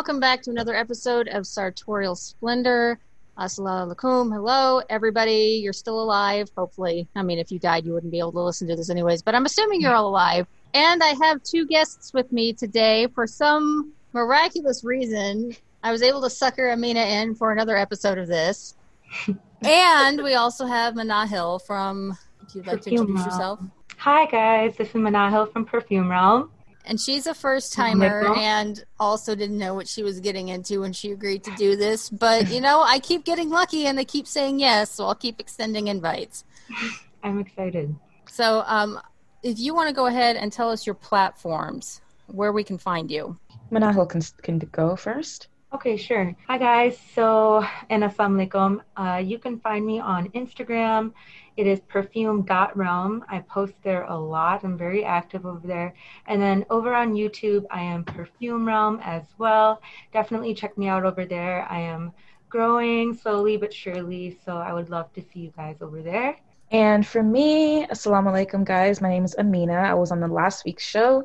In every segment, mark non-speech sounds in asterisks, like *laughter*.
welcome back to another episode of Sartorial Splendor. Uh, Assalamu alaikum. Hello, everybody. You're still alive, hopefully. I mean, if you died, you wouldn't be able to listen to this anyways, but I'm assuming you're all alive. And I have two guests with me today. For some miraculous reason, I was able to sucker Amina in for another episode of this. *laughs* and we also have Manahil from, if you'd like to introduce Realm. yourself. Hi guys, this is Manahil from Perfume Realm. And she's a first timer Nicole. and also didn't know what she was getting into when she agreed to do this. But, you know, I keep getting lucky and they keep saying yes, so I'll keep extending invites. *laughs* I'm excited. So, um, if you want to go ahead and tell us your platforms, where we can find you. Manahil can, can go first. Okay, sure. Hi guys. So, and assalamu alaikum. Uh, you can find me on Instagram. It is perfume.realm. I post there a lot. I'm very active over there. And then over on YouTube, I am Perfume Realm as well. Definitely check me out over there. I am growing slowly but surely. So, I would love to see you guys over there. And for me, assalamu alaikum, guys. My name is Amina. I was on the last week's show.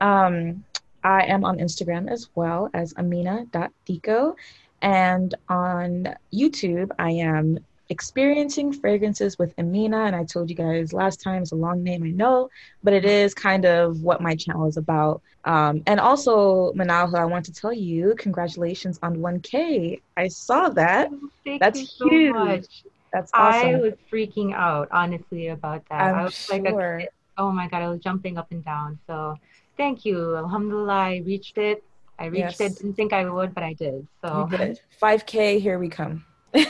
Um, I am on Instagram as well as amina.deco. And on YouTube, I am experiencing fragrances with Amina. And I told you guys last time, it's a long name, I know, but it is kind of what my channel is about. Um, and also, Manahil, I want to tell you, congratulations on 1K. I saw that. Thank That's you so huge. much. That's awesome. I was freaking out, honestly, about that. I'm I was like, a sure. oh my God, I was jumping up and down. So thank you. Alhamdulillah, I reached it. I reached Yes. it. Didn't think I would, but I did. So You did. 5K, here we come. *laughs*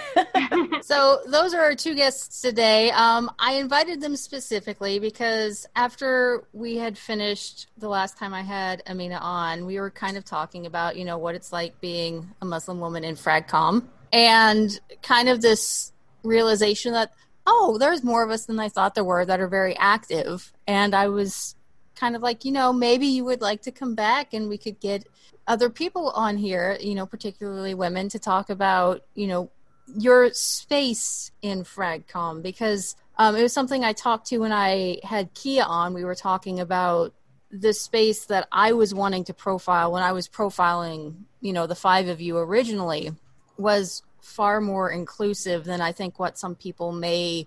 So those are our two guests today. Um, I invited them specifically because after we had finished the last time I had Amina on, we were kind of talking about you know what it's like being a Muslim woman in Fragcom and kind of this realization that oh, there's more of us than I thought there were that are very active, and I was kind of like you know maybe you would like to come back and we could get other people on here, you know, particularly women, to talk about, you know, your space in Fragcom because um, it was something I talked to when I had Kia on. We were talking about the space that I was wanting to profile when I was profiling, you know, the five of you originally was far more inclusive than I think what some people may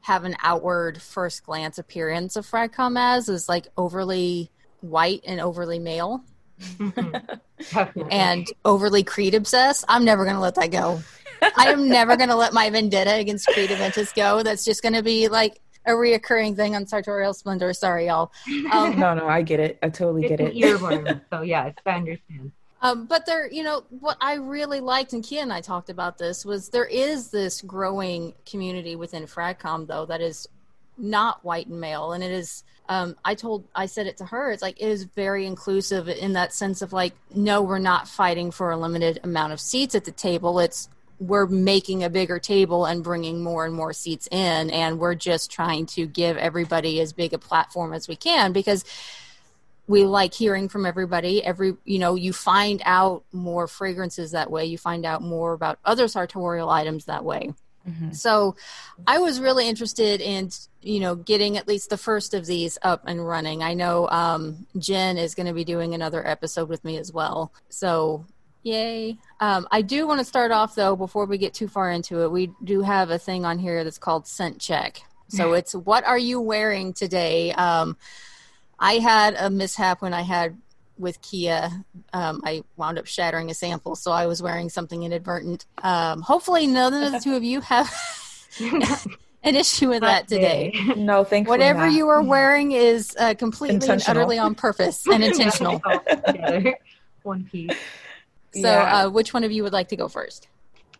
have an outward first glance appearance of Fragcom as is like overly white and overly male *laughs* Mhm. And overly Creed obsessed. I'm never going to let that go. I am never going to let my vendetta against Creed Aventus go. That's just going to be like a reoccurring thing on Sartorial Splendor. Sorry, y'all. Um, No, no, I get it. I totally it's get an it. earworm. *laughs* So yes, I understand. Um, but there, you know, what I really liked, and Kia and I talked about this, was there is this growing community within Fragcom, though, that is not white and male, and it is. Um, I told, I said it to her. It's like it is very inclusive in that sense of like, no, we're not fighting for a limited amount of seats at the table. It's we're making a bigger table and bringing more and more seats in, and we're just trying to give everybody as big a platform as we can because we like hearing from everybody. Every you know you find out more fragrances that way. You find out more about other sartorial items that way. Mhm. so i was really interested in you know getting at least the first of these up and running. I know um, jen is going to be doing another episode with me as well. So yay um, i do want to start off though before we get too far into it we do have a thing on here that's called scent check so it's what are you wearing today um, I had a mishap when I had with Kia. Um, I wound up shattering a sample, so I was wearing something inadvertent. Um, hopefully, none of the two of you have *laughs* an issue with that today. No, thankfully Whatever not. you are wearing is uh, completely and utterly on purpose and *laughs* intentional. One piece. So, Yeah. uh, which one of you would like to go first?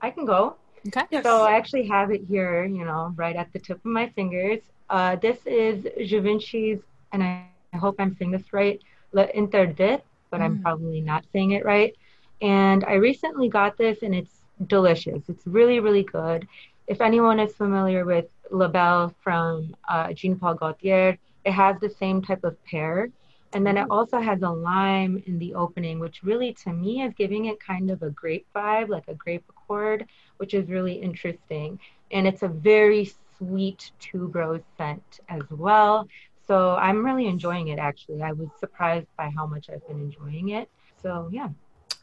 I can go. Okay. Yes. So I actually have it here, you know, right at the tip of my fingers. Uh, this is Givenchy's, and I, I hope I'm saying this right, Le Interdit, but I'm Mm. probably not saying it right. And I recently got this, and it's delicious. It's really, really good. If anyone is familiar with La Belle from uh, Jean Paul Gaultier, it has the same type of pear. And then it also has a lime in the opening, which really to me is giving it kind of a grape vibe, like a grape accord, which is really interesting. And it's a very sweet tuberose scent as well. So I'm really enjoying it actually. I was surprised by how much I've been enjoying it. So yeah.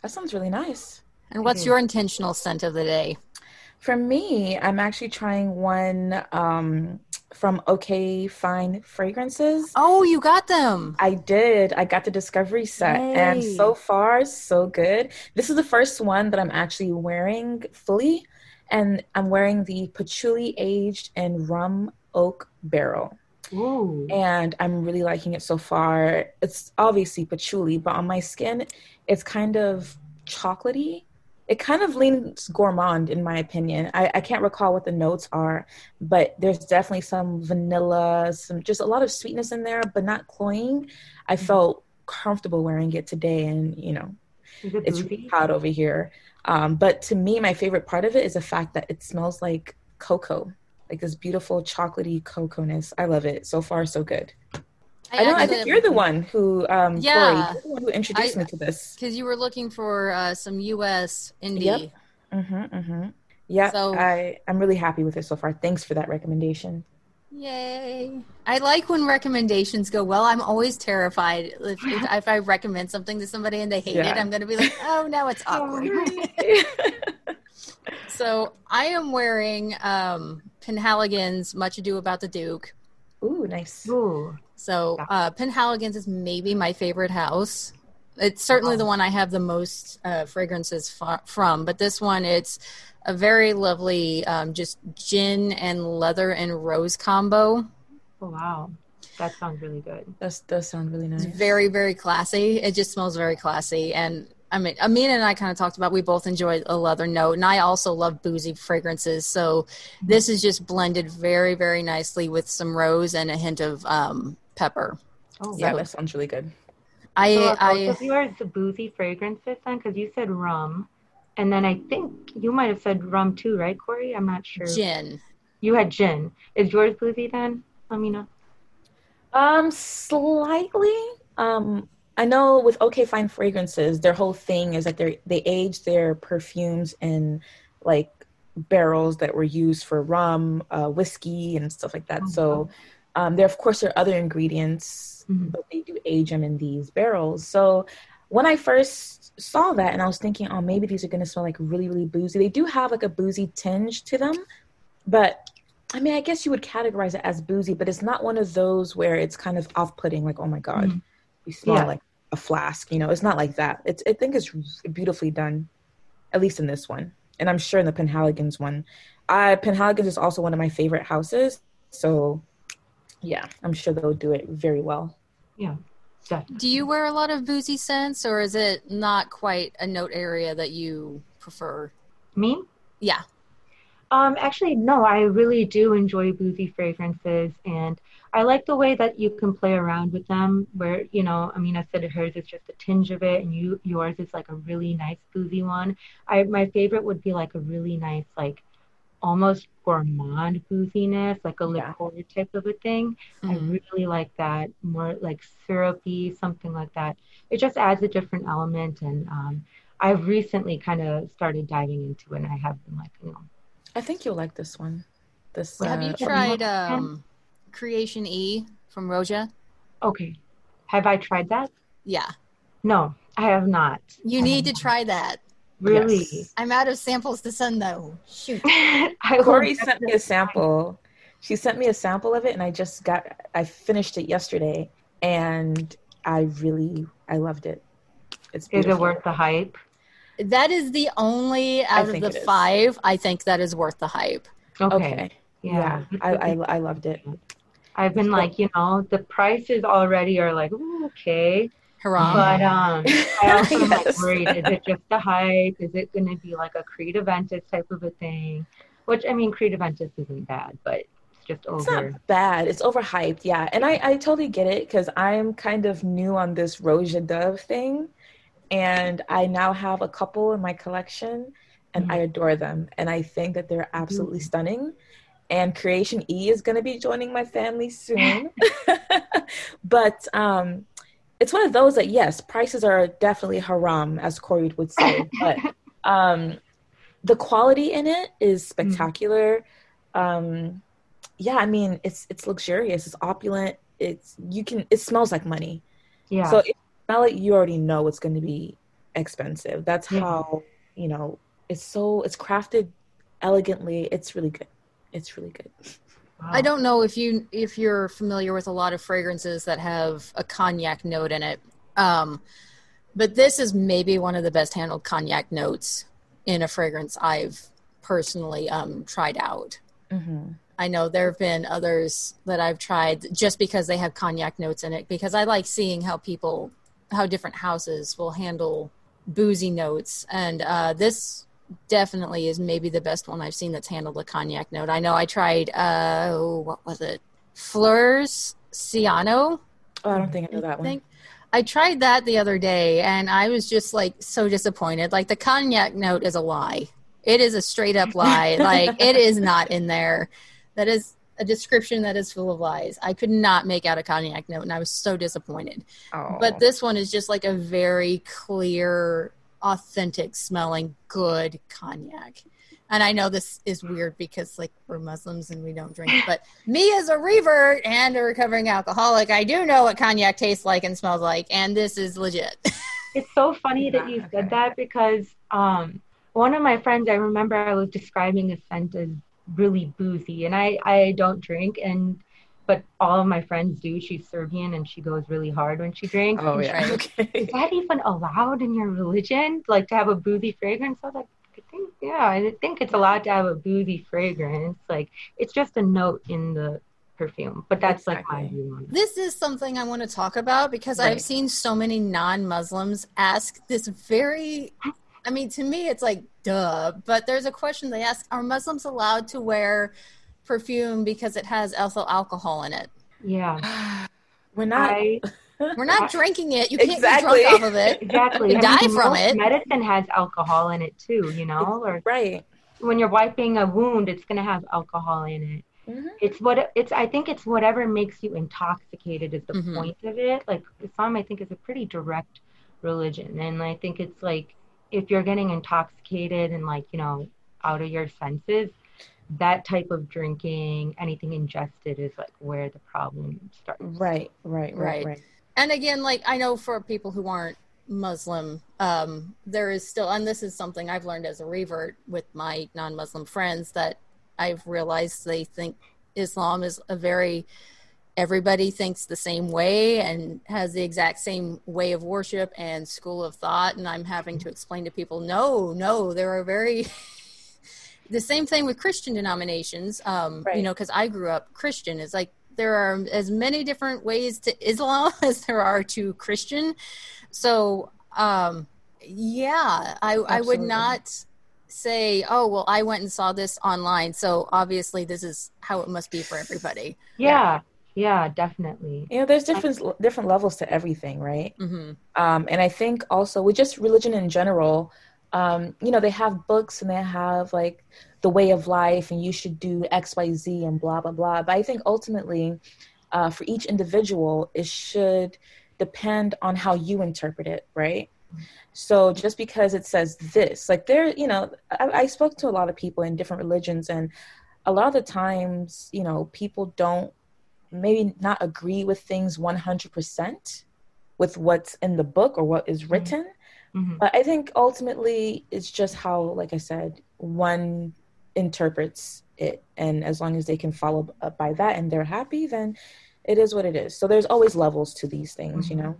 That sounds really nice. And what's your intentional scent of the day? For me, I'm actually trying one um, from OK Fine Fragrances. Oh, you got them. I did. I got the Discovery set, and so far, so good. This is the first one that I'm actually wearing fully, and I'm wearing the patchouli aged and rum oak barrel. Ooh. and I'm really liking it so far. It's obviously patchouli, but on my skin, it's kind of chocolatey. It kind of leans gourmand, in my opinion. I, I can't recall what the notes are, but there's definitely some vanilla, some just a lot of sweetness in there, but not cloying. I felt comfortable wearing it today, and you know, it it's really hot over here. Um, but to me, my favorite part of it is the fact that it smells like cocoa, like this beautiful chocolatey cocoa-ness. I love it. So far, so good. I, know. I think you're the one who, um, Yeah. Corey, one who introduced I- me to this. Because you were looking for uh, some U.S. indie. Yep. Mm-hmm, mm-hmm. Yeah, So- I I'm really happy with it so far. Thanks for that recommendation. Yay! I like when recommendations go well. I'm always terrified if, if, *laughs* if I recommend something to somebody and they hate Yeah. it. I'm going to be like, oh, now it's *laughs* awkward. *laughs* so I am wearing um, Penhaligon's "Much Ado About the Duke." Ooh, nice. Ooh. So uh, Penhaligon's is maybe my favorite house. It's certainly the one I have the most uh, fragrances fa- from, but this one it's a very lovely, um, just gin and leather and rose combo. Oh, wow. That sounds really good. That does sound really nice. It's very, very classy. It just smells very classy. And I mean, Amina and I kind of talked about we both enjoy a leather note, and I also love boozy fragrances. So this is just blended very, very nicely with some rose and a hint of um, pepper. Oh, yeah, So- that sounds really good. I, So are I both of yours the boozy fragrances then? Because you said rum, and then I think you might have said rum too, right, Corey? I'm not sure. gin. You had gin. Is yours boozy then, Amina? Um, slightly. Um, I know with OK Fine Fragrances, their whole thing is that they they age their perfumes in like barrels that were used for rum, uh, whiskey, and stuff like that. So, um, there of course there are other ingredients, Mhm. but they do age them in these barrels. So, when I first saw that, and I was thinking, oh, maybe these are going to smell like really, really boozy. They do have like a boozy tinge to them, but I mean, I guess you would categorize it as boozy, but it's not one of those where it's kind of off-putting. Like, oh my god, Mhm. You smell Yeah. like a flask. You know, it's not like that. It's I think it's beautifully done, at least in this one, and I'm sure in the Penhaligon's one. I Penhaligon's is also one of my favorite houses, so yeah, I'm sure they'll do it very well. Yeah. Definitely. Do you wear a lot of boozy scents, or is it not quite a note area that you prefer? Me? Yeah. Um, actually, no, I really do enjoy boozy fragrances, and I like the way that you can play around with them. Where you know, I mean, I said hers is just a tinge of it, and you yours is like a really nice boozy one. I my favorite would be like a really nice, like almost gourmand booziness, like a Yeah. liqueur type of a thing. I Mhm. really like that, more like syrupy, something like that. It just adds a different element, and um, I've recently kind of started diving into it, and I have been like, you know. I think you'll like this one. This Have uh, you Yeah. tried um, Creation E from Roja? Okay. Have I tried that? Yeah. No, I have not. You I need to not. try that. Really? Yes. I'm out of samples to send though. Shoot. *laughs* I Corey sent me a sample. She sent me a sample of it, and I just got. I finished it yesterday, and I really I loved it. It's Is it worth the hype? That is the only out of the five I think that is worth the hype. Okay. Okay. Yeah. Yeah, I, I I loved it. I've been like, you know, the prices already are like, ooh, okay. Hurrah. But um, I *laughs* also am like Yes. worried. Is it just the hype? Is it going to be like a Creed Aventus type of a thing? Which I mean, Creed Aventus isn't bad, but it's just over. It's not bad. It's overhyped, yeah. And I, I totally get it because I'm kind of new on this Roja Dove thing. And I now have a couple in my collection and Mhm. I adore them. And I think that they're absolutely Beautiful. stunning. And Creation E is going to be joining my family soon. *laughs* *laughs* but um, it's one of those that, yes, prices are definitely haram, as Corey would say. *laughs* But um, the quality in it is spectacular. Um, yeah, I mean, it's it's luxurious, it's opulent. It's you can it smells like money. Yeah. So if you smell it, you already know it's going to be expensive. That's Yeah. how, you know, it's so it's crafted elegantly. It's really good. It's really good. I don't know if you if you're familiar with a lot of fragrances that have a cognac note in it. Um, but this is maybe one of the best handled cognac notes in a fragrance I've personally um, tried out. hmm I know there have been others that I've tried just because they have cognac notes in it because I like seeing how people how different houses will handle boozy notes and uh, this definitely is maybe the best one I've seen that's handled a cognac note. I know I tried uh what was it? Fleurs Ciano. Oh, I don't think I know that I one. think I tried that the other day and I was just like so disappointed. Like the cognac note is a lie. It is a straight up lie. *laughs* like it is not in there. That is a description that is full of lies. I could not make out a cognac note and I was so disappointed. Oh. But this one is just like a very clear, authentic smelling good cognac. And I know this is weird because like we're Muslims and we don't drink, but *laughs* me as a revert and a recovering alcoholic, I do know what cognac tastes like and smells like, and this is legit. *laughs* It's so funny that you Yeah, said that because um, one of my friends, I remember I was describing a scent as really boozy, and I I don't drink, and but all of my friends do. She's Serbian, and she goes really hard when she drinks. oh And yeah. Right. *laughs* Okay. is that even allowed in your religion? Like to have a boozy fragrance? I was like, I think, yeah, I think it's allowed to have a boozy fragrance. Like it's just a note in the perfume, but that's like my view on it. This is something I want to talk about because Right. I've seen so many non Muslims ask this very, I mean, to me, it's like, duh, but there's a question they ask Are Muslims allowed to wear perfume because it has ethyl alcohol in it? Yeah, *sighs* We're not. I *laughs* We're not drinking it. You can't Exactly. get drunk off of it. exactly. You die mean, from it. Medicine has alcohol in it too, you know, or right. when you're wiping a wound, it's gonna have alcohol in it. Mhm. It's what it's. I think it's whatever makes you intoxicated is the Mhm. point of it. Like Islam, I think is a pretty direct religion, and I think it's like if you're getting intoxicated and like you know out of your senses, that type of drinking, anything ingested, is like where the problem starts. Right. Right. Right. Right. Right. and again like i know for people who aren't muslim um, there is still and this is something i've learned as a revert with my non-muslim friends that i've realized they think islam is a very everybody thinks the same way and has the exact same way of worship and school of thought and i'm having to explain to people no no there are very the same thing with christian denominations um, you know because i grew up christian. It's like there are as many different ways to islam *laughs* as there are to christian. So um, yeah i i would not say oh well i went and saw this online. So obviously this is how it must be for everybody. Yeah, yeah, definitely. You know, there's different different levels to everything, right? hmm Um, and I think also with just religion in general, um, you know, they have books and they have like the way of life, and you should do X, Y, Z, and blah blah blah. But I think ultimately, uh, for each individual, it should depend on how you interpret it, right? So just because it says this, like there, you know, I, I spoke to a lot of people in different religions, and a lot of the times, you know, people don't maybe not agree with things 100% with what's in the book or what is written. Mhm. But I think ultimately it's just how, like I said, one interprets it. And as long as they can follow up by that and they're happy, then it is what it is. So there's always levels to these things, you know?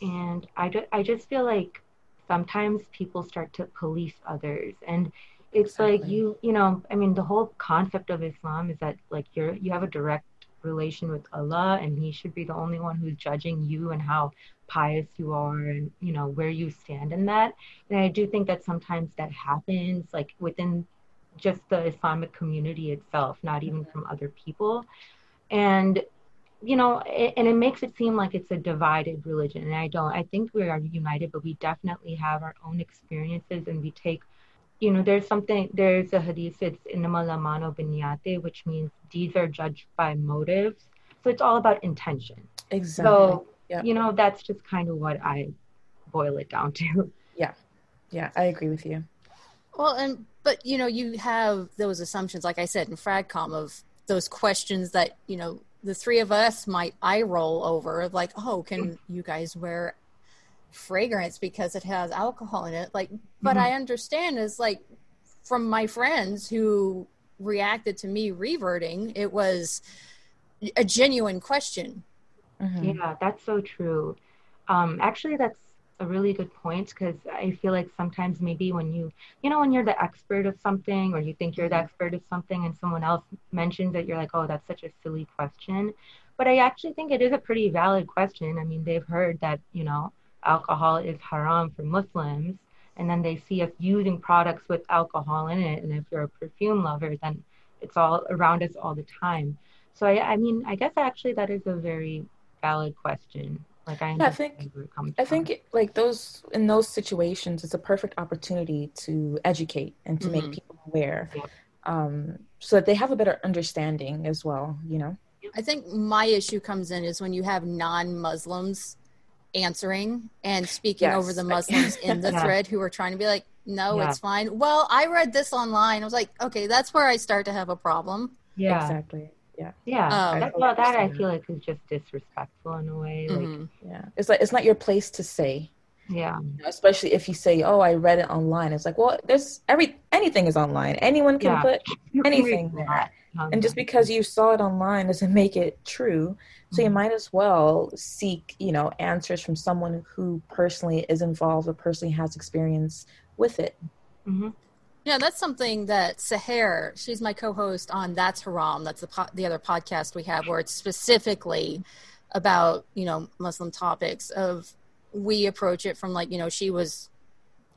and I just, I just feel like sometimes people start to police others and it's like you you know i mean the whole concept of islam is that like you're you have a direct relation with allah and he should be the only one who's judging you and how pious you are and you know where you stand in that and i do think that sometimes that happens like within just the islamic community itself not even mm-hmm. from other people and you know, it, and it makes it seem like it's a divided religion. And I don't. I think we are united, but we definitely have our own experiences and we take, you know, there's something, there's a hadith, it's innamal amano binyate, which means deeds are judged by motives. So it's all about intention. Exactly. So, Yep. you know, that's just kind of what I boil it down to. *laughs* yeah, Yeah, I agree with you. Well, and but you know, you have those assumptions, like I said in Fragcom, of those questions that you know the three of us might eye roll over, like, oh, can you guys wear fragrance because it has alcohol in it. Like, but Mhm. I understand is like from my friends who reacted to me reverting, it was a genuine question. Mhm. Yeah, that's so true. Um, actually, that's a really good point because I feel like sometimes maybe when you, you know, when you're the expert of something or you think you're the expert of something and someone else mentions it, you're like, oh, that's such a silly question. But I actually think it is a pretty valid question. I mean, they've heard that, you know, alcohol is haram for Muslims, and then they see us using products with alcohol in it. And if you're a perfume lover, then it's all around us all the time. So I, I mean, I guess actually that is a very valid question. Like I, Yeah, I think- understand where it comes I think it- like those in those situations, it's a perfect opportunity to educate and to Mhm. make people aware, Yeah. um, so that they have a better understanding as well. You know. I think my issue comes in is when you have non-Muslims answering and speaking Yes. over the Muslims in the *laughs* Yeah. thread who are trying to be like, no, Yeah. it's fine. Well, I read this online. I was like, okay, that's where I start to have a problem. yeah, Exactly. Yeah. Um, that, well, that I feel like is just disrespectful in a way. Like, Mhm. Yeah. It's like it's not your place to say. yeah, you know, especially if you say, "Oh, I read it online." It's like, well, there's every anything is online. Anyone can Yeah. put You can anything there. And just because you saw it online doesn't make it true. So you Mhm. might as well seek, you know, answers from someone who personally is involved or personally has experience with it. Mhm. Yeah, that's something that Saher, she's my co-host on That's Haram. That's the po- the other podcast we have where it's specifically about you know Muslim topics. Of we approach it from like you know she was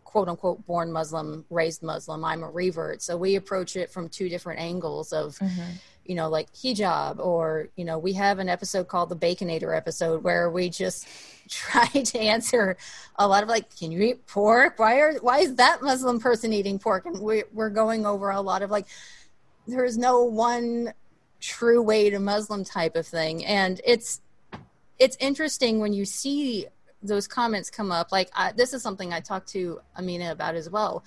quote unquote born Muslim, raised Muslim. I'm a revert, so we approach it from two different angles of mm-hmm. You know like hijab or you know we have an episode called the Baconator episode where we just *laughs* try to answer a lot of like can you eat pork? Why are why is that muslim person eating pork? And we, we're going over a lot of like there's no one true way to muslim type of thing. And it's it's interesting when you see those comments come up. Like I, this is something i talked to amina about as well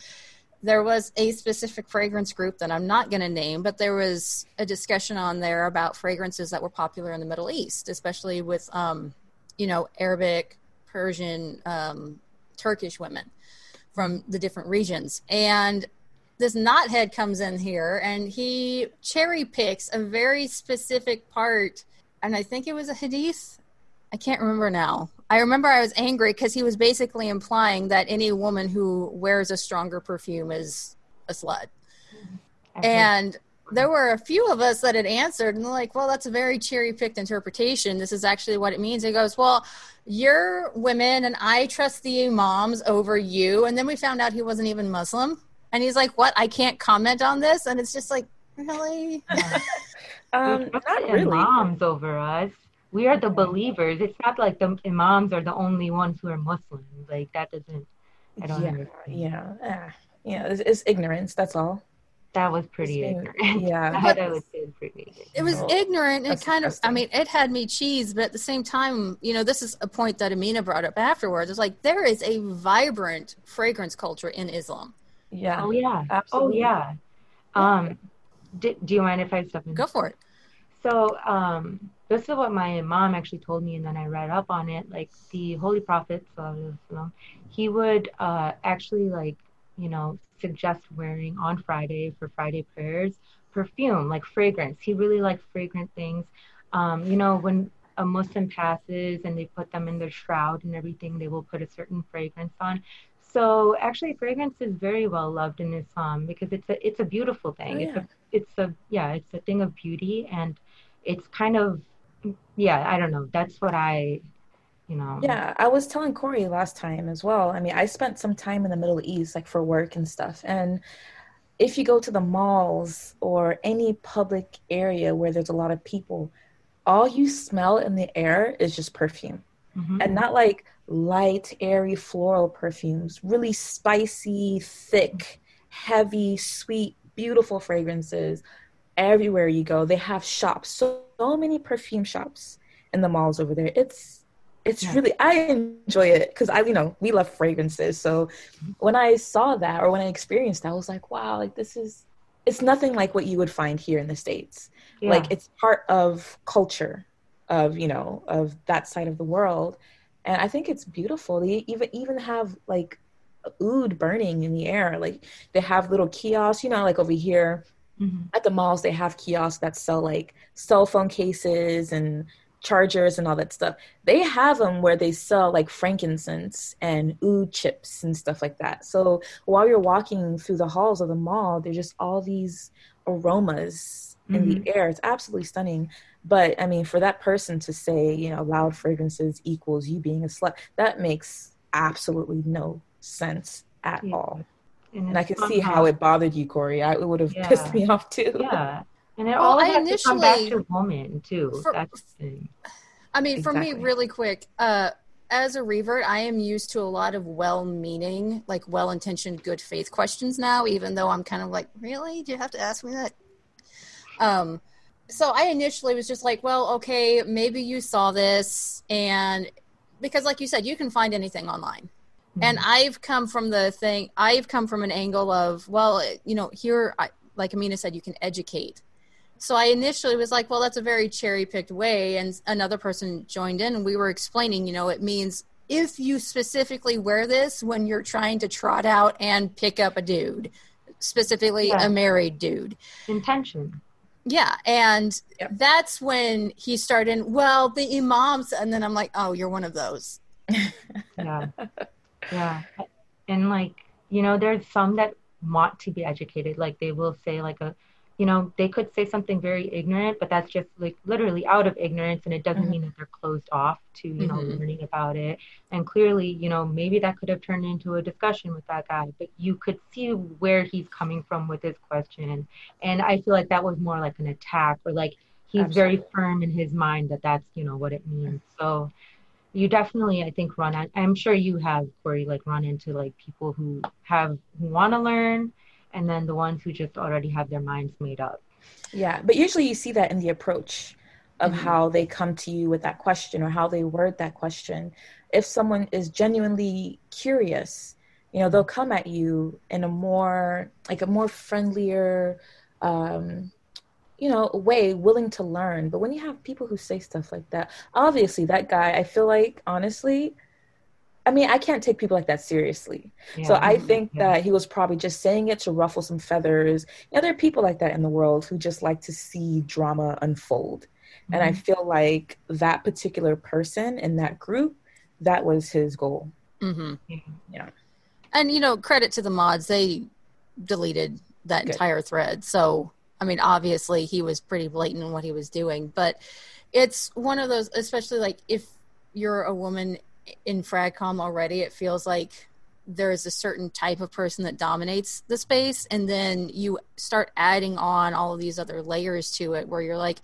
there was a specific fragrance group that i'm not going to name but there was a discussion on there about fragrances that were popular in the middle east especially with um, you know arabic persian um, turkish women from the different regions. And this knothead comes in here and he cherry picks a very specific part and i think it was a hadith. I can't remember now i remember i was angry because he was basically implying that any woman who wears a stronger perfume is a slut. I heard- and there were a few of us that had answered and like well that's a very cherry picked interpretation. This is actually what it means. He goes well you're women and i trust the imams over you. And then we found out he wasn't even muslim. And he's like what? I can't comment on this? And it's just like really? *laughs* Um, We trust not the really. imams over us. We are the believers. It's not like the imams are the only ones who are Muslims. Like that doesn't. I don't yeah, understand. yeah, ah, yeah. It's, it's ignorance. That's all. That was pretty It's- ignorant. *laughs* yeah. that I would say is pretty ignorant. it was No, ignorant it kind of i mean it had me cheese but at the same time you know this is a point that amina brought up afterwards it's like there is a vibrant fragrance culture in islam Yeah. Oh yeah. Absolutely. Oh yeah. Um, do, do you mind if I step in? go for it So um, this is what my mom actually told me, and then I read up on it. Like the Holy Prophet, he would uh, actually like you know suggest wearing on Friday for Friday prayers perfume, like fragrance. He really liked fragrant things. Um, you know when a Muslim passes and they put them in their shroud and everything, they will put a certain fragrance on. So actually, fragrance is very well loved in Islam because it's a it's a beautiful thing. Oh, It's yeah. a it's a yeah, it's a thing of beauty and it's kind of yeah, I don't know. That's what I you know. Yeah, I was telling Corey last time as well. I mean, I spent some time in the Middle East, like for work and stuff. And if you go to the malls or any public area where there's a lot of people, all you smell in the air is just perfume. Mhm. And not like light, airy floral perfumes, really spicy, thick, heavy, sweet, beautiful fragrances everywhere you go. They have shops, so, so many perfume shops in the malls over there. It's it's Yeah. really I enjoy it because I you know we love fragrances. So when I saw that or when I experienced that, I was like, wow, like this is it's nothing like what you would find here in the states. Yeah. Like it's part of culture of you know of that side of the world, and I think it's beautiful. They even even have like oud burning in the air. Like they have little kiosks, you know, like over here mm-hmm. at the malls, they have kiosks that sell like cell phone cases and chargers and all that stuff. They have them where they sell like frankincense and oud chips and stuff like that. So while you're walking through the halls of the mall, there's just all these aromas mm-hmm. in the mm-hmm. air. It's absolutely stunning. But I mean, for that person to say, you know, loud fragrances equals you being a slut, that makes absolutely no sense at yeah. all. And, and I can see how it bothered you, Corey. I, it would have yeah. pissed me *laughs* off too. Yeah. And it well, all I initially, to come back to woman too. For, That's the thing. I mean, exactly. for me, really quick, uh, as a revert, I am used to a lot of well-meaning, like well-intentioned, good faith questions now. Even though I'm kind of like, really, do you have to ask me that? Um, so I initially was just like, well, okay, maybe you saw this, and because, like you said, you can find anything online. Mm-hmm. And I've come from the thing. I've come from an angle of, well, you know, here, I, like Amina said, you can educate so I initially was like, well, that's a very cherry picked way. And another person joined in and we were explaining, you know, it means if you specifically wear this when you're trying to trot out and pick up a dude, specifically yeah. a married dude. Intention. Yeah. And yep. that's when he started, well, the imams. And then I'm like, oh, you're one of those. *laughs* yeah. *laughs* Yeah. And like, you know, there's some that want to be educated. Like they will say, like, a, you know, they could say something very ignorant, but that's just like literally out of ignorance, and it doesn't mm-hmm. mean that they're closed off to, you know, mm-hmm. learning about it. And clearly, you know, maybe that could have turned into a discussion with that guy, but you could see where he's coming from with his question. And I feel like that was more like an attack, or like he's Absolutely. very firm in his mind that that's, you know, what it means. So you definitely, I think, run. I'm sure you have, Corey, like run into like people who have who want to learn and then the ones who just already have their minds made up. Yeah, but usually you see that in the approach of mm-hmm. how they come to you with that question or how they word that question. If someone is genuinely curious, you know, they'll come at you in a more like a more friendlier um you know, a way willing to learn. But when you have people who say stuff like that, obviously that guy, I feel like honestly, I mean, I can't take people like that seriously. Yeah, so I think yeah. that he was probably just saying it to ruffle some feathers. You know, there are people like that in the world who just like to see drama unfold. Mm-hmm. And I mm-hmm. feel like that particular person in that group, that was his goal. Mm-hmm. Yeah. And, you know, credit to the mods. They deleted that Good. entire thread. So, I mean, obviously he was pretty blatant in what he was doing. But it's one of those, especially like if you're a woman in fragcom already it feels like there's a certain type of person that dominates the space and then you start adding on all of these other layers to it where you're like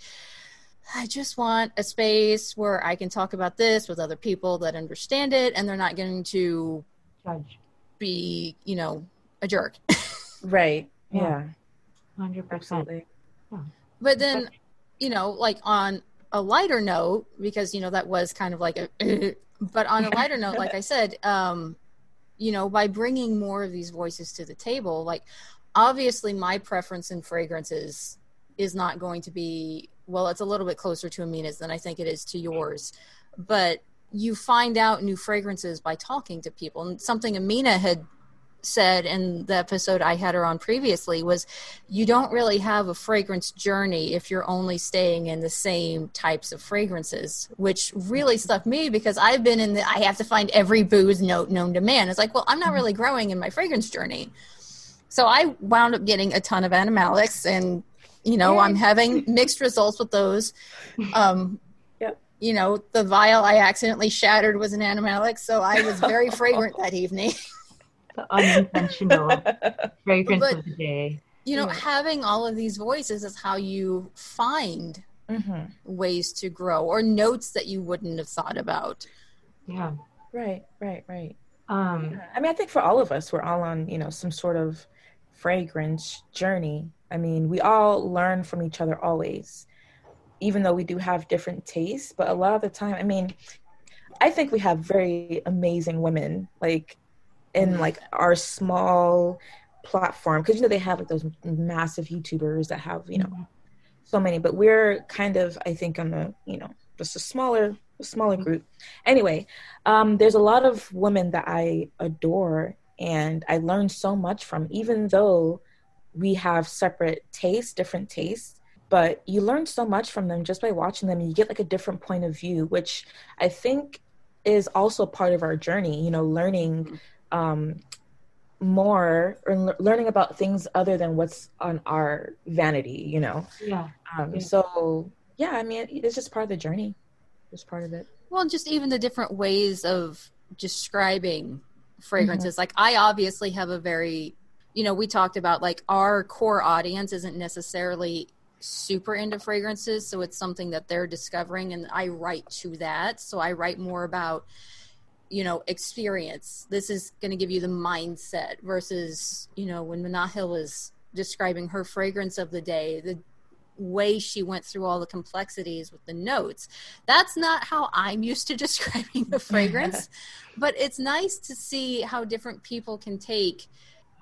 I just want a space where I can talk about this with other people that understand it and they're not going to judge be, you know, a jerk. *laughs* right. Yeah. 100%. Yeah. But then, you know, like on a lighter note, because, you know, that was kind of like a *laughs* but on a lighter note, like I said, um, you know, by bringing more of these voices to the table, like obviously my preference in fragrances is not going to be well, it's a little bit closer to Amina's than I think it is to yours, but you find out new fragrances by talking to people. And something Amina had said in the episode I had her on previously was you don't really have a fragrance journey if you're only staying in the same types of fragrances, which really stuck me because I've been in the I have to find every booze note known to man. It's like, well, I'm not mm-hmm. really growing in my fragrance journey. So I wound up getting a ton of animalics and you know, I'm having mixed results with those. *laughs* Um. You know, the vial I accidentally shattered was an animalic, so I was very *laughs* fragrant that evening. The unintentional *laughs* fragrance but, of the day. You know, yeah. having all of these voices is how you find mm-hmm. ways to grow or notes that you wouldn't have thought about. Yeah. Right, right, right. Um, I mean, I think for all of us, we're all on, you know, some sort of fragrance journey. I mean, we all learn from each other always, even though we do have different tastes. But a lot of the time, I mean, I think we have very amazing women. Like, in mm-hmm. like our small platform because you know they have like those massive youtubers that have you know mm-hmm. so many but we're kind of i think on the you know just a smaller a smaller group. Anyway, um, there's a lot of women that I adore and I learned so much from, even though we have separate tastes, different tastes, but you learn so much from them just by watching them. And you get like a different point of view, which I think is also part of our journey, you know, learning um, more or learning about things other than what's on our vanity, you know? Yeah. Um, Yeah. So, yeah, I mean, it's just part of the journey. It's part of it. Well, just even the different ways of describing fragrances. Like, I obviously have a very, you know, we talked about like our core audience isn't necessarily super into fragrances. So it's something that they're discovering, and I write to that. So I write more about, you know, experience. This is going to give you the mindset versus, you know, when Manahil was describing her fragrance of the day, the way she went through all the complexities with the notes. That's not how I'm used to *laughs* describing the fragrance, *laughs* but it's nice to see how different people can take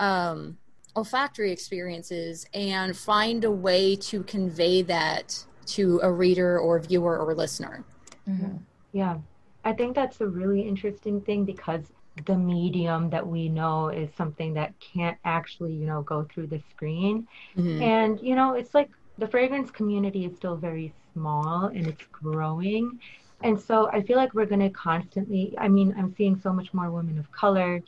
um, olfactory experiences and find a way to convey that to a reader or viewer or listener. Mm-hmm. Yeah. I think that's a really interesting thing because the medium that we know is something that can't actually, you know, go through the screen. Mhm. And, you know, it's like the fragrance community is still very small and it's growing. And so I feel like we're going to constantly, I mean, I'm seeing so much more women of color,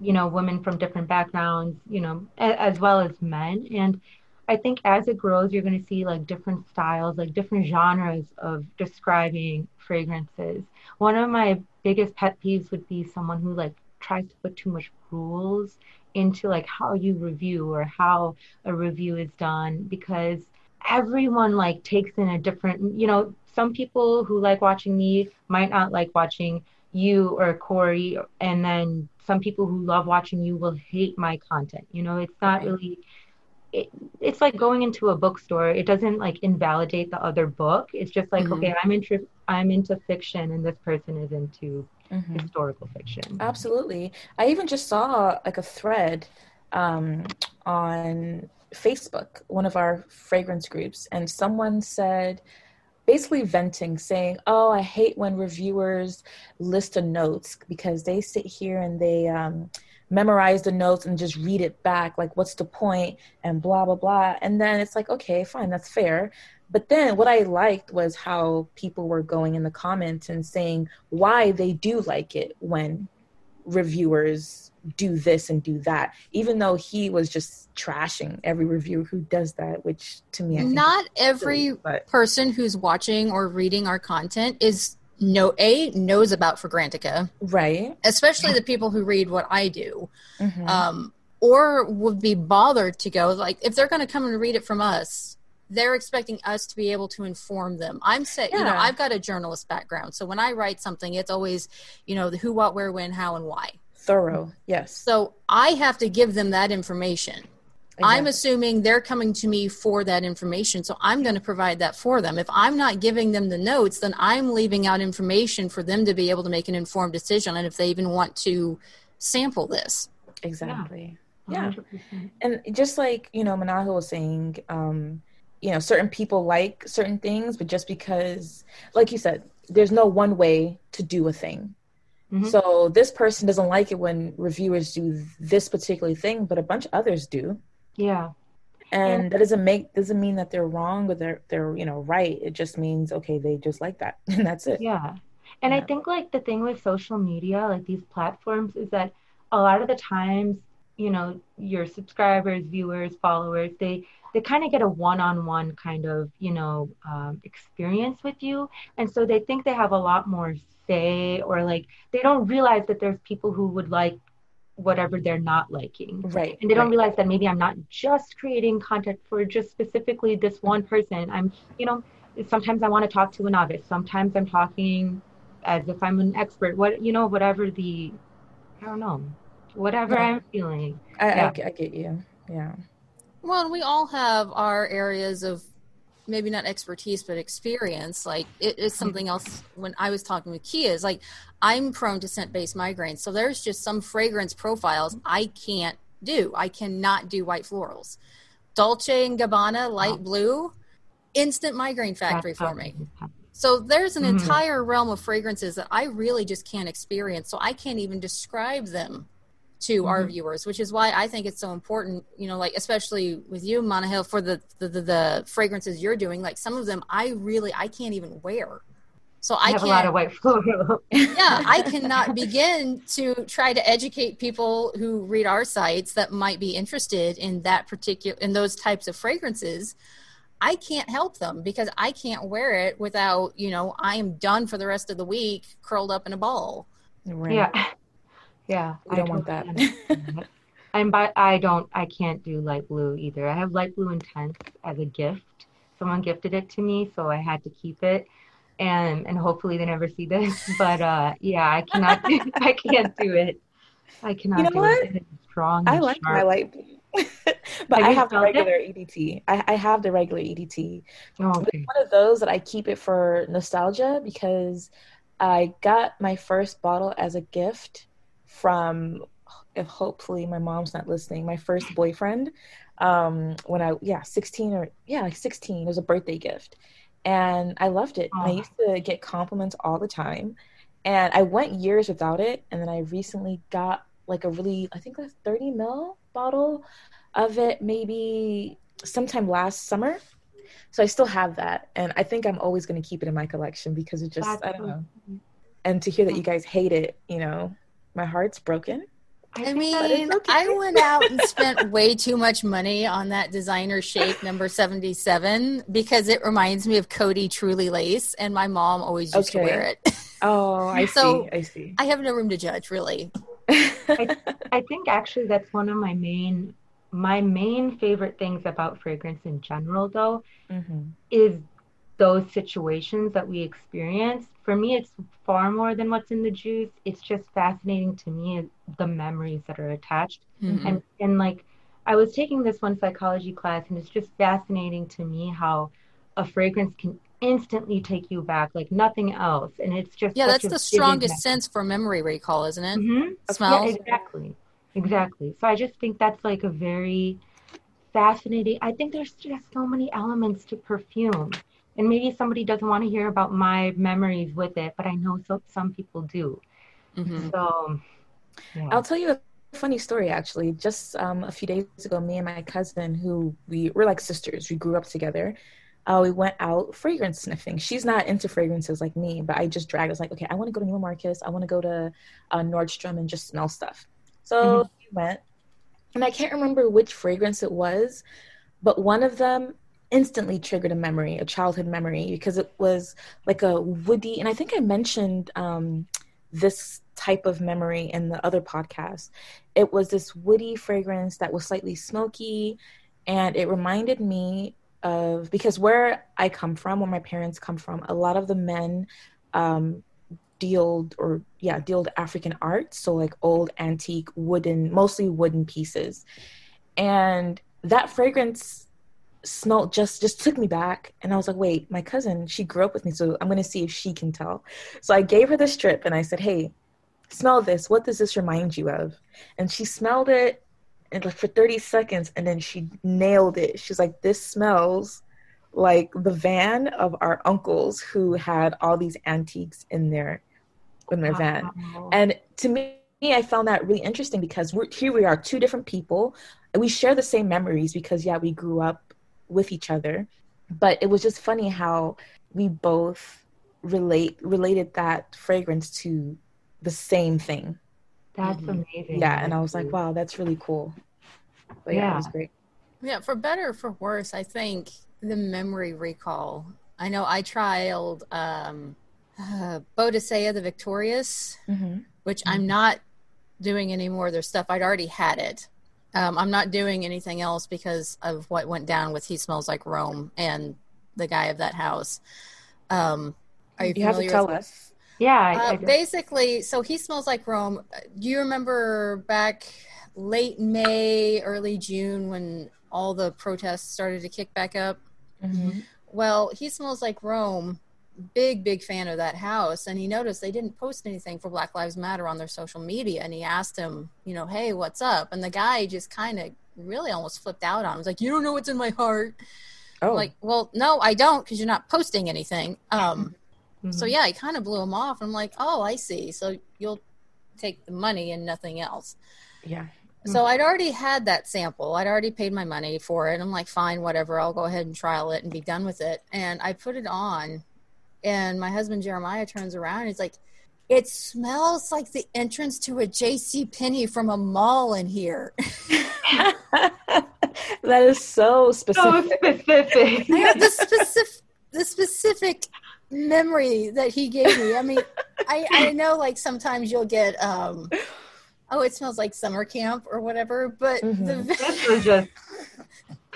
you know, women from different backgrounds, you know, as well as men. And I think as it grows, you're going to see like different styles, like different genres of describing fragrances. One of my biggest pet peeves would be someone who like tries to put too much rules into like how you review or how a review is done because everyone like takes in a different you know some people who like watching me might not like watching you or corey and then some people who love watching you will hate my content you know it's not really it, it's like going into a bookstore it doesn't like invalidate the other book it's just like Mhm. okay i'm into i'm into fiction and this person is into Mm-hmm. historical fiction Absolutely. I even just saw like a thread um, on Facebook, one of our fragrance groups, and someone said, basically venting, saying, "Oh, I hate when reviewers list a notes because they sit here and they um, memorize the notes and just read it back. Like, what's the point? And blah blah blah." And then it's like, okay, fine, that's fair. But then what I liked was how people were going in the comments and saying why they do like it when reviewers do this and do that, even though he was just trashing every reviewer who does that, which to me, I think Not every silly, but person who's watching or reading our content is no a knows about Fragrantica, right. especially the people who read what I do. Mhm. um, or would be bothered to go. Like if they're going to come and read it from us, they're expecting us to be able to inform them. I'm saying, you know, I've got a journalist background, so when I write something, it's always, you know, the who, what, where, when, how, and why. Thorough, yes. So I have to give them that information. I'm assuming they're coming to me for that information, so I'm going to provide that for them. If I'm not giving them the notes, then I'm leaving out information for them to be able to make an informed decision, and if they even want to sample this. exactly. Yeah. 100%. and just like you know manahil was saying um you know certain people like certain things but just because like you said there's no one way to do a thing Mhm. so this person doesn't like it when reviewers do this particular thing but a bunch of others do yeah. And that doesn't make doesn't mean that they're wrong or they're they're you know right. It just means okay they just like that. *laughs* And that's it. Yeah. And I think like the thing with social media, like these platforms, is that a lot of the times, you know, your subscribers, viewers, followers, they they kind of get a one-on-one kind of, you know, um, experience with you, and so they think they have a lot more say, or like they don't realize that there's people who would like whatever they're not liking. right and they don't right. realize that maybe I'm not just creating content for just specifically this one person. I'm, you know, sometimes I want to talk to a novice. Sometimes I'm talking as if I'm an expert. What you know, whatever the, I don't know, whatever Yeah. I'm feeling. I, Yeah. I, I get you yeah Well, and we all have our areas of maybe not expertise, but experience. Like it is something else. When I was talking with Kia, is like I'm prone to scent-based migraines, so there's just some fragrance profiles I can't do. I cannot do white florals. Dolce and Gabbana light blue, instant migraine factory for me. So there's an Mhm. entire realm of fragrances that I really just can't experience. So I can't even describe them to our Mhm. viewers, which is why I think it's so important, you know, like especially with you, Manahil, for the, the the the fragrances you're doing. Like some of them I really I can't even wear. So I, I have a lot of white floral. *laughs* yeah, I cannot begin to try to educate people who read our sites that might be interested in that particular in those types of fragrances. I can't help them because I can't wear it without, you know, I am done for the rest of the week curled up in a ball. Right. Yeah. Yeah. We don't want that. *laughs* And by I don't I can't do light blue either. I have light blue intense as a gift. Someone gifted it to me, so I had to keep it. And and hopefully they never see this. *laughs* But uh yeah, I cannot *laughs* I can't do it. I cannot You know do what? it. It is strong. I like my light blue. but Have I have the smelled it? regular EDT. I, I have the regular EDT. Oh, okay. it's one of those that I keep it for nostalgia because I got my first bottle as a gift from, if hopefully my mom's not listening, my first boyfriend. Um, when I yeah, sixteen or yeah, like sixteen, it was a birthday gift, and I loved it. And I used to get compliments all the time, and I went years without it, and then I recently got like a really I think a thirty ml bottle of it maybe sometime last summer. So I still have that, and I think I'm always going to keep it in my collection because it just That's I don't know. And to hear that you guys hate it, you know, my heart's broken. I think mean, okay. I went out and spent *laughs* way too much money on that Designer Shaik number 77 because it reminds me of Coty Truly Lace, and my mom always used to wear it. Oh, I *laughs* So- see. I see. I have no room to judge, really. I think actually that's one of my main my main favorite things about fragrance in general though Mhm. is those situations that we experience. For me it's far more than what's in the juice. It's just fascinating to me the memories that are attached. Mhm. And and like I was taking this one psychology class and it's just fascinating to me how a fragrance can instantly take you back like nothing else and it's just Yeah, that's the strongest sense for memory recall, isn't it? Mhm. Smells. Yeah, exactly. Exactly. So I just think that's like a very fascinating. I think there's just so many elements to perfume. And maybe somebody doesn't want to hear about my memories with it, but I know so, some people do. Mhm. So, yeah. I'll tell you a funny story actually. Just um, a few days ago, me and my cousin, who we we're like sisters, we grew up together. Uh, we went out fragrance sniffing. She's not into fragrances like me, but I just dragged. I was like, okay, I want to go to Neiman Marcus. I want to go to uh, Nordstrom and just smell stuff. So Mhm. we went, and I can't remember which fragrance it was, but one of them instantly triggered a memory, a childhood memory, because it was like a woody. And I think I mentioned um, this type of memory in the other podcast. It was this woody fragrance that was slightly smoky, and it reminded me of because where I come from, where my parents come from, a lot of the men um, dealed or yeah dealed African art, so like old antique wooden, mostly wooden pieces, and that fragrance smelled just just took me back and i was like wait my cousin she grew up with me so i'm going to see if she can tell. So i gave her the strip and i said hey smell this. What does this remind you of? And she smelled it and like for 30 seconds and then she nailed it. She's like this smells like the van of our uncles who had all these antiques in their in their van. And to me, I found that really interesting because we're, here we are, two different people, and we share the same memories because, yeah, we grew up with each other. But it was just funny how we both relate related that fragrance to the same thing. That's Mhm. amazing. Yeah, and I was like, wow, that's really cool. But yeah, it was great. Yeah, for better or for worse, I think the memory recall. I know I trialed um, *sighs* uh, Boadicea the Victorious, Mm-hmm. which I'm not doing any more of their stuff. I'd already had it. Um, I'm not doing anything else because of what went down with He Smells Like Rome and the guy of that house. Um, are you, You have to tell us. Yeah, I, uh, I, basically, so he smells like Rome. Do you remember back late May, early June when all the protests started to kick back up? Mm-hmm. Well, he smells like Rome. Big, big fan of that house. And he noticed they didn't post anything for Black Lives Matter on their social media. And he asked him, you know, hey, what's up? And the guy just kind of really almost flipped out on him. He was like, you don't know what's in my heart. Oh, Like, well, no, I don't because you're not posting anything. Um, So Mhm. yeah, he kind of blew him off. I'm like, oh, I see. So you'll take the money and nothing else. Yeah. So I'd already had that sample. I'd already paid my money for it. I'm like, fine, whatever. I'll go ahead and trial it and be done with it. And I put it on, and my husband Jeremiah turns around and he's like, "It smells like the entrance to a J.C. Penney from a mall in here." *laughs* that is so So specific. specific. I have the specific, the specific memory that he gave me. I mean, I I know like sometimes you'll get um, oh, it smells like summer camp or whatever, but Mhm. the this was just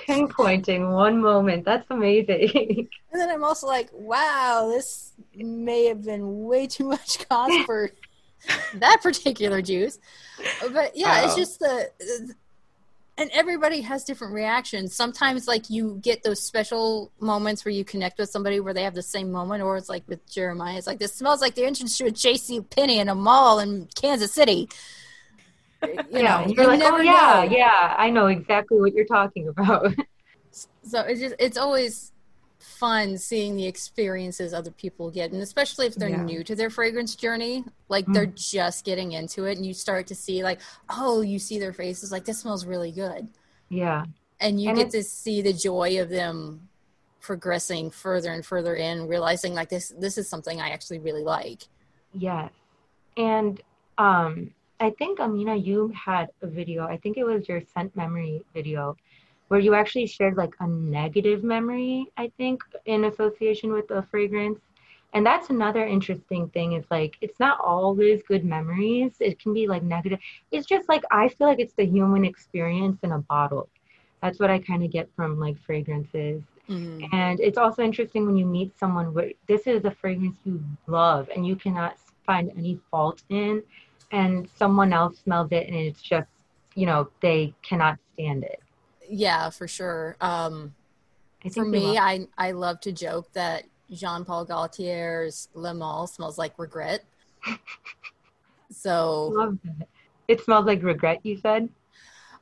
pinpointing one moment. That's amazing. *laughs* And then I'm also like, wow, this may have been way too much *laughs* cost for that particular juice. But yeah, it's Wow. just the, and everybody has different reactions. Sometimes, like, you get those special moments where you connect with somebody where they have the same moment, or it's like with Jeremiah, it's like, this smells like the entrance to a J.C. Penney in a mall in Kansas City. You yeah, know, and you're you like, never oh yeah, know. yeah, I know exactly what you're talking about. *laughs* so it's just it's always fun seeing the experiences other people get and especially if they're Yeah. new to their fragrance journey like they're just getting into it and you start to see like oh you see their faces like this smells really good yeah, and you And get to see the joy of them progressing further and further in realizing like this this is something i actually really like yes, and um, I think Amina, you had a video. I think it was your scent memory video, where you actually shared like a negative memory. I think in association with a fragrance. And that's another interesting thing is like it's not always good memories. It can be like negative. It's just like I feel like it's the human experience in a bottle. That's what I kind of get from like fragrances. Mhm. And it's also interesting when you meet someone where this is a fragrance you love and you cannot find any fault in, and someone else smells it and it's just, you know, they cannot stand it. yeah for sure um I for me i i love to joke that jean-paul gaultier's le male smells like regret *laughs* so. It smells like regret, you said?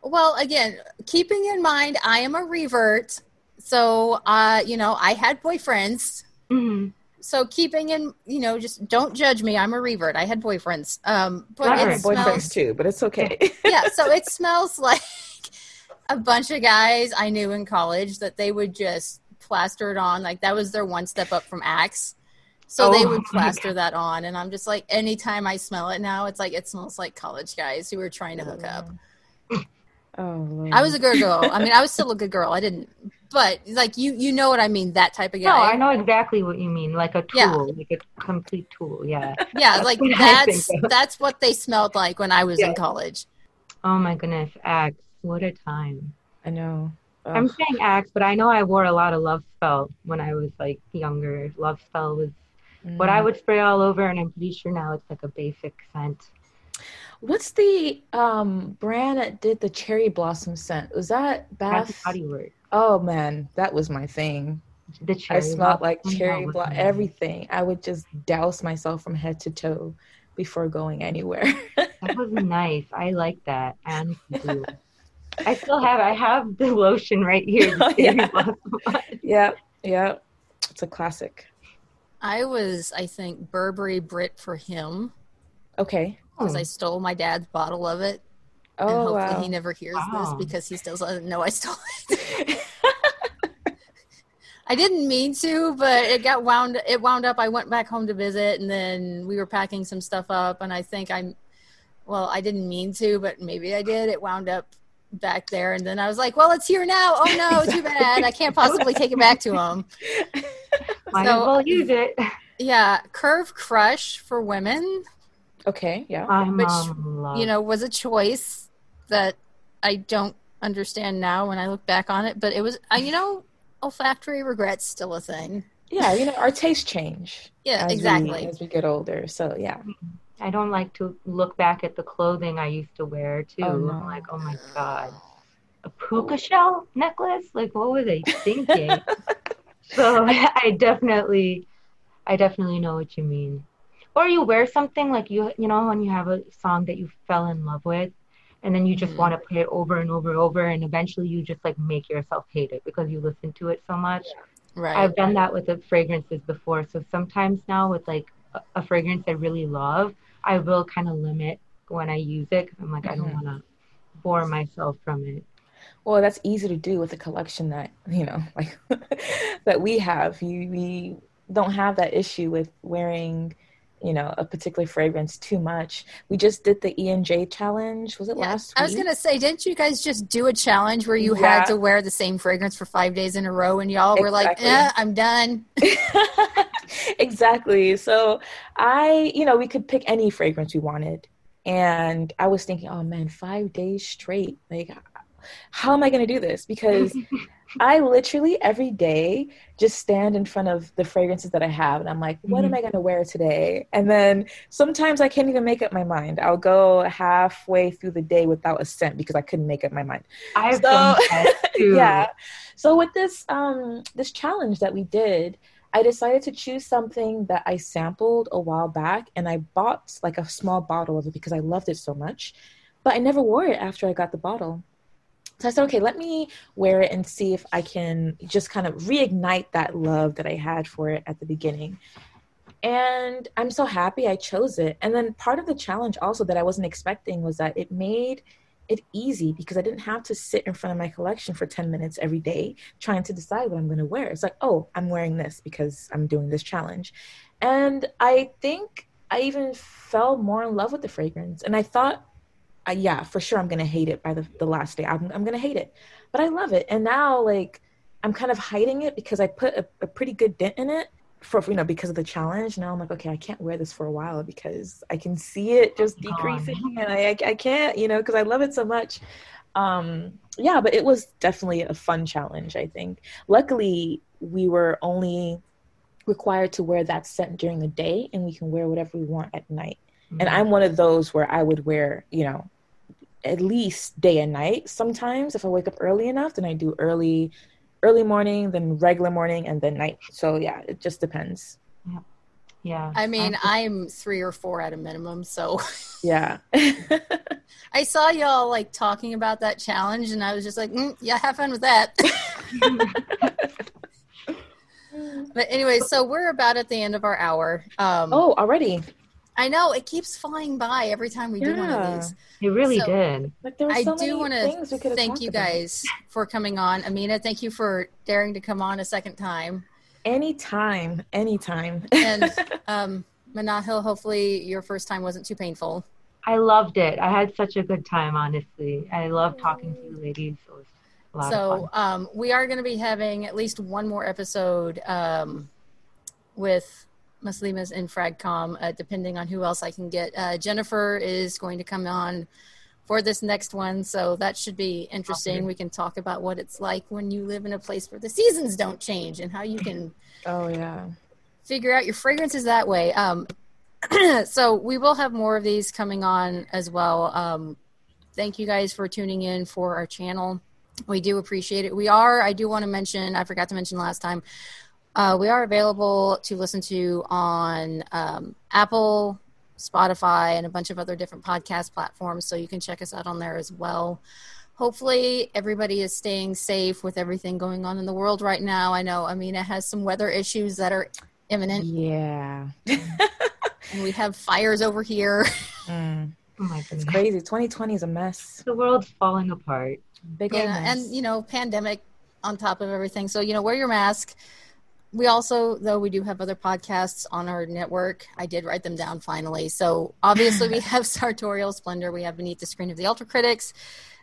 Well, again, keeping in mind I am a revert, so uh, you know, I had boyfriends. hmm So keeping in, you know, just don't judge me. I'm a revert. I had boyfriends. Um, but. I it have boyfriends too, but it's okay. yeah. So it smells *laughs* like a bunch of guys I knew in college that they would just plaster it on. Like that was their one step up from Axe. So they Oh would plaster that on, and I'm just like, anytime I smell it now, it's like it smells like college guys who were trying to hook up. Oh, Lord. I was a good girl. I mean, I was *laughs* still a good girl. I didn't, but like you, you know what I mean. That type of guy. No, I know exactly what you mean. Like a tool, Yeah. like a complete tool. Yeah. Yeah, That's like that's that's what they smelled like when I was in college. Oh my goodness, Axe. What a time. I know. Ugh. I'm saying Axe, but I know I wore a lot of Love Spell when I was like younger. Love Spell was what I Mm. would spray all over, and I'm pretty sure now it's like a basic scent. What's the um brand that did the cherry blossom scent? Was that That's Bath? Body Works. Oh man, that was my thing. The cherry. I smelled like cherry blossom, everything. I would just douse myself from head to toe before going anywhere. That was *laughs* nice. I like that. I honestly do. *laughs* I still have. I have the lotion right here. The *laughs* cherry Yeah. blossom yeah, yeah. It's a classic. I was, I think, Burberry Brit for him Okay. Because Hmm. I stole my dad's bottle of it, and Oh hopefully wow. he never hears Wow. this because he still doesn't know I stole it. *laughs* I didn't mean to, but it got wound. It wound up. I went back home to visit, and then we were packing some stuff up, and I think I'm. Well, I didn't mean to, but maybe I did. It wound up back there, and then I was like, "Well, it's here now. Oh no, too *laughs* bad. I can't possibly take it back to him." Might So- as well use it. Yeah, Curve Crush for women, okay, yeah. My Which, mom loves. you know, was a choice that I don't understand now when I look back on it, but it was, uh, you know, olfactory regret's still a thing. Yeah, you know, our tastes change. *laughs* Yeah, as exactly. We, as we get older. So yeah. I don't like to look back at the clothing I used to wear too. Oh, no. I'm like, oh my god, a puka shell necklace? Like, what were they thinking? *laughs* so *laughs* I definitely, I definitely know what you mean. Or you wear something like you, you know, when you have a song that you fell in love with, and then you just Mhm. want to play it over and over and over, and eventually you just like make yourself hate it because you listen to it so much. Right. I've done that with the fragrances before. So sometimes now with like a, a fragrance I really love, I will kind of limit when I use it because I'm like, I don't Mhm. want to bore myself from it. Well, that's easy to do with a collection that you know, like *laughs* that we have. You we don't have that issue with wearing, you know, a particular fragrance too much. We just did the E and J challenge. Was it Yeah, last I was gonna say, didn't you guys just do a challenge where you Yeah. had to wear the same fragrance for five days in a row, and y'all were like, Exactly. eh, "I'm done." *laughs* *laughs* exactly. So I, you know, we could pick any fragrance we wanted. And I was thinking, oh man, five days straight. Like, how am I going to do this? Because *laughs* I literally every day just stand in front of the fragrances that I have and I'm like, what am I going to wear today? And then sometimes I can't even make up my mind. I'll go halfway through the day without a scent because I couldn't make up my mind. I've So- done that *laughs* too. yeah. So with this um this challenge that we did, I decided to choose something that I sampled a while back and I bought like a small bottle of it because I loved it so much. But I never wore it after I got the bottle. So I said, okay, let me wear it and see if I can just kind of reignite that love that I had for it at the beginning. And I'm so happy I chose it. And then part of the challenge also that I wasn't expecting was that it made it easy because I didn't have to sit in front of my collection for 10 minutes every day trying to decide what I'm going to wear. It's like, oh, I'm wearing this because I'm doing this challenge. And I think I even fell more in love with the fragrance. And I thought, uh, yeah, for sure, I'm going to hate it by the, the last day. I'm, I'm going to hate it. But I love it. And now, like, I'm kind of hiding it because I put a, a pretty good dent in it for you know because of the challenge now i'm like okay i can't wear this for a while because i can see it just Gone. decreasing *laughs* and i i can't you know because i love it so much um yeah but it was definitely a fun challenge i think luckily we were only required to wear that scent during the day and we can wear whatever we want at night and i'm one of those where i would wear you know at least day and night sometimes if i wake up early enough then i do early early morning then regular morning and then night. So yeah it just depends. Yeah. I mean, I'm- I'm three or four at a minimum, so. *laughs* Yeah. *laughs* I saw y'all like talking about that challenge, and I was just like, mm, "Yeah, have fun with that." *laughs* but anyway, so we're about at the end of our hour. Um, oh already I know it keeps flying by every time we do one of these. it really so- did. like there I so do want to thank talked you about. guys *laughs* for coming on. Amina, thank you for daring to come on a second time. anytime anytime And *laughs* um, Manahil, hopefully your first time wasn't too painful. I loved it. I had such a good time, honestly. I love talking to you ladies. It was a lot of So fun. um, we are going to be having at least one more episode um, with Muslimas in Fragcom, uh, depending on who else I can get. Uh, Jennifer is going to come on for this next one, so that should be interesting. Okay. We can talk about what it's like when you live in a place where the seasons don't change and how you can oh yeah figure out your fragrances that way. Um, *clears throat* so we will have more of these coming on as well. Um, thank you guys for tuning in for our channel. We do appreciate it. We are, I do want to mention, I forgot to mention last time, uh, we are available to listen to on um, Apple, Spotify, and a bunch of other different podcast platforms. So you can check us out on there as well. Hopefully, everybody is staying safe with everything going on in the world right now. I know Amina has some weather issues that are imminent, yeah *laughs* and we have fires over here. Mm. oh my it's goodness. crazy 2020 is a mess The world's falling apart. big yeah, mess. and you know, pandemic on top of everything. So you know, wear your mask. We also, though, we do have other podcasts on our network. I did write them down finally. So obviously, we *laughs* have Sartorial Splendor. We have Beneath the Screen of the Ultra Critics,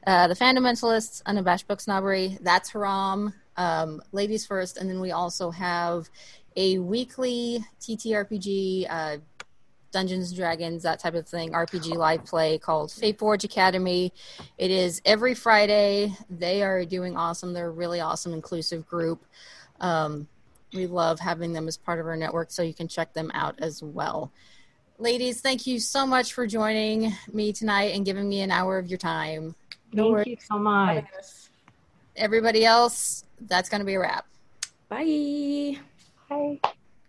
uh, the Fundamentalists, Unabashed Book Snobbery. That's Haram, um, Ladies First, and then we also have a weekly TTRPG. Uh, Dungeons and Dragons, that type of thing, RPG live play called Fate Forge Academy. It is every Friday. They are doing awesome. They're a really awesome, inclusive group. Um, we love having them as part of our network, so you can check them out as well. Ladies, thank you so much for joining me tonight and giving me an hour of your time. No Thank worries. you so much. Everybody else, that's going to be a wrap. Bye. Bye